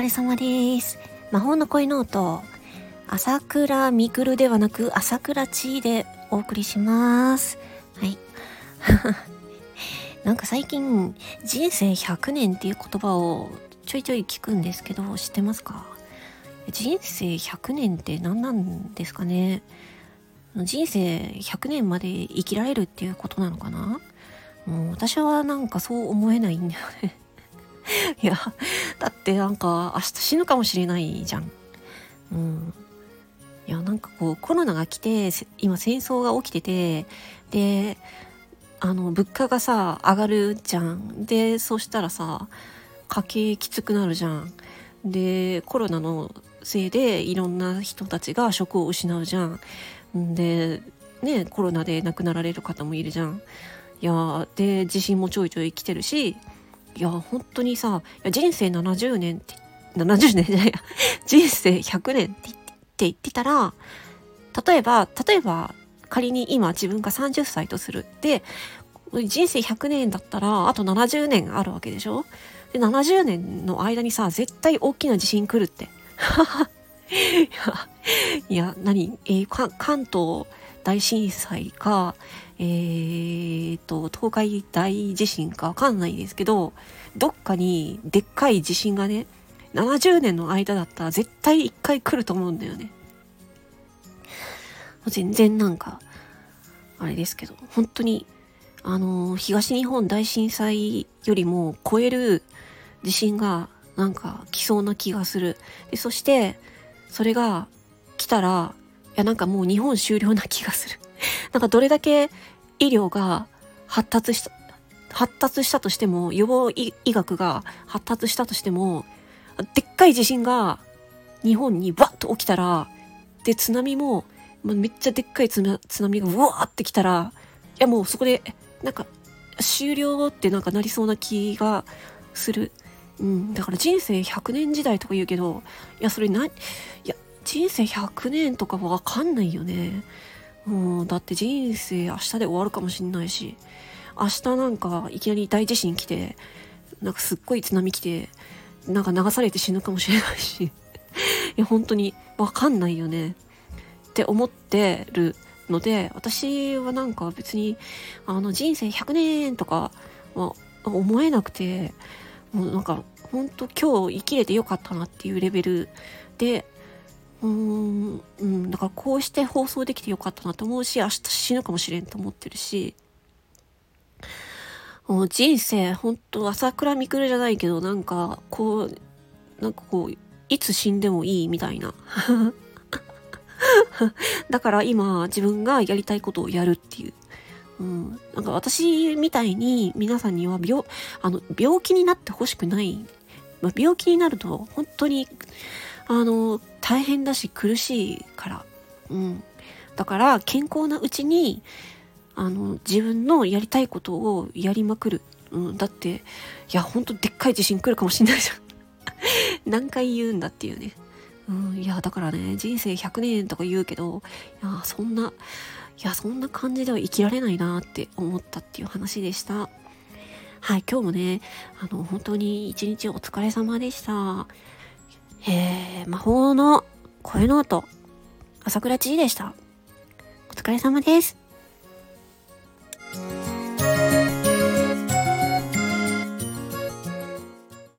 疲れ様です。魔法の声の音、朝倉みくるではなく、朝倉ちいでお送りします。はい。なんか最近、人生100年っていう言葉をちょいちょい聞くんですけど、知ってますか？人生100年って何なんですかね？人生100年まで生きられるっていうことなのかな？もう私はなんかそう思えないんだよねいや、だってなんか明日死ぬかもしれないじゃん。うん。いや、なんかこうコロナが来て、今戦争が起きてて、で、あの、物価がさ、上がるじゃん。で、そしたらさ、家計きつくなるじゃん。で、コロナのせいでいろんな人たちが職を失うじゃん。で、ね、コロナで亡くなられる方もいるじゃん。いやで地震もちょいちょい来てるしいや本当にさ人生70年って70年じゃないや。人生100年って言ってたら例えば例えば仮に今自分が30歳とする。で人生100年だったらあと70年あるわけでしょ？で70年の間にさ絶対大きな地震来るって。いや何、えー、関東大震災かえー、と、東海大地震かわかんないですけど、どっかにでっかい地震がね、70年の間だったら絶対一回来ると思うんだよね。全然なんか、あれですけど、本当に、あの、東日本大震災よりも超える地震がなんか来そうな気がする。でそして、それが来たら、やなんかもう日本終了な気がする。なんかどれだけ医療が発達した、発達したとしても、予防医学が発達したとしても、でっかい地震が日本にバッと起きたら、で、津波もま、めっちゃでっかい津波がうわーってきたら、いやもうそこで、なんか、終了ってなんかなりそうな気がする。うん、だから人生100年時代とか言うけど、いや、それな、いや、人生100年とかわかんないよね。う、だって人生明日で終わるかもしんないし、明日なんかいきなり大地震来て、なんかすっごい津波来て、なんか流されて死ぬかもしれないし、いや、本当にわかんないよね。って思ってるので、私はなんか別に、あの人生100年とかは思えなくて、もうなんか本当今日生きれてよかったなっていうレベルでうーん、うん、だからこうして放送できてよかったなと思うし、明日死ぬかもしれんと思ってるし、もう人生、ほんと朝倉未来じゃないけど、なんか、こう、なんかこう、いつ死んでもいいみたいな。だから今、自分がやりたいことをやるっていう。うん、なんか私みたいに皆さんには病、あの、病気になってほしくない。ま、病気になると本当にあの、大変だし苦しいから。うん。だから健康なうちに、あの、自分のやりたいことをやりまくる。うん。だって、いや、ほんとでっかい地震来るかもしんないじゃん。何回言うんだっていうね。うん。いや、だからね、人生100年とか言うけど、いや、そんな、いや、そんな感じでは生きられないなって思ったっていう話でした。はい、今日もね、あの、本当に一日お疲れ様でした。えー、魔法の声の音、朝倉知事でした。お疲れ様です。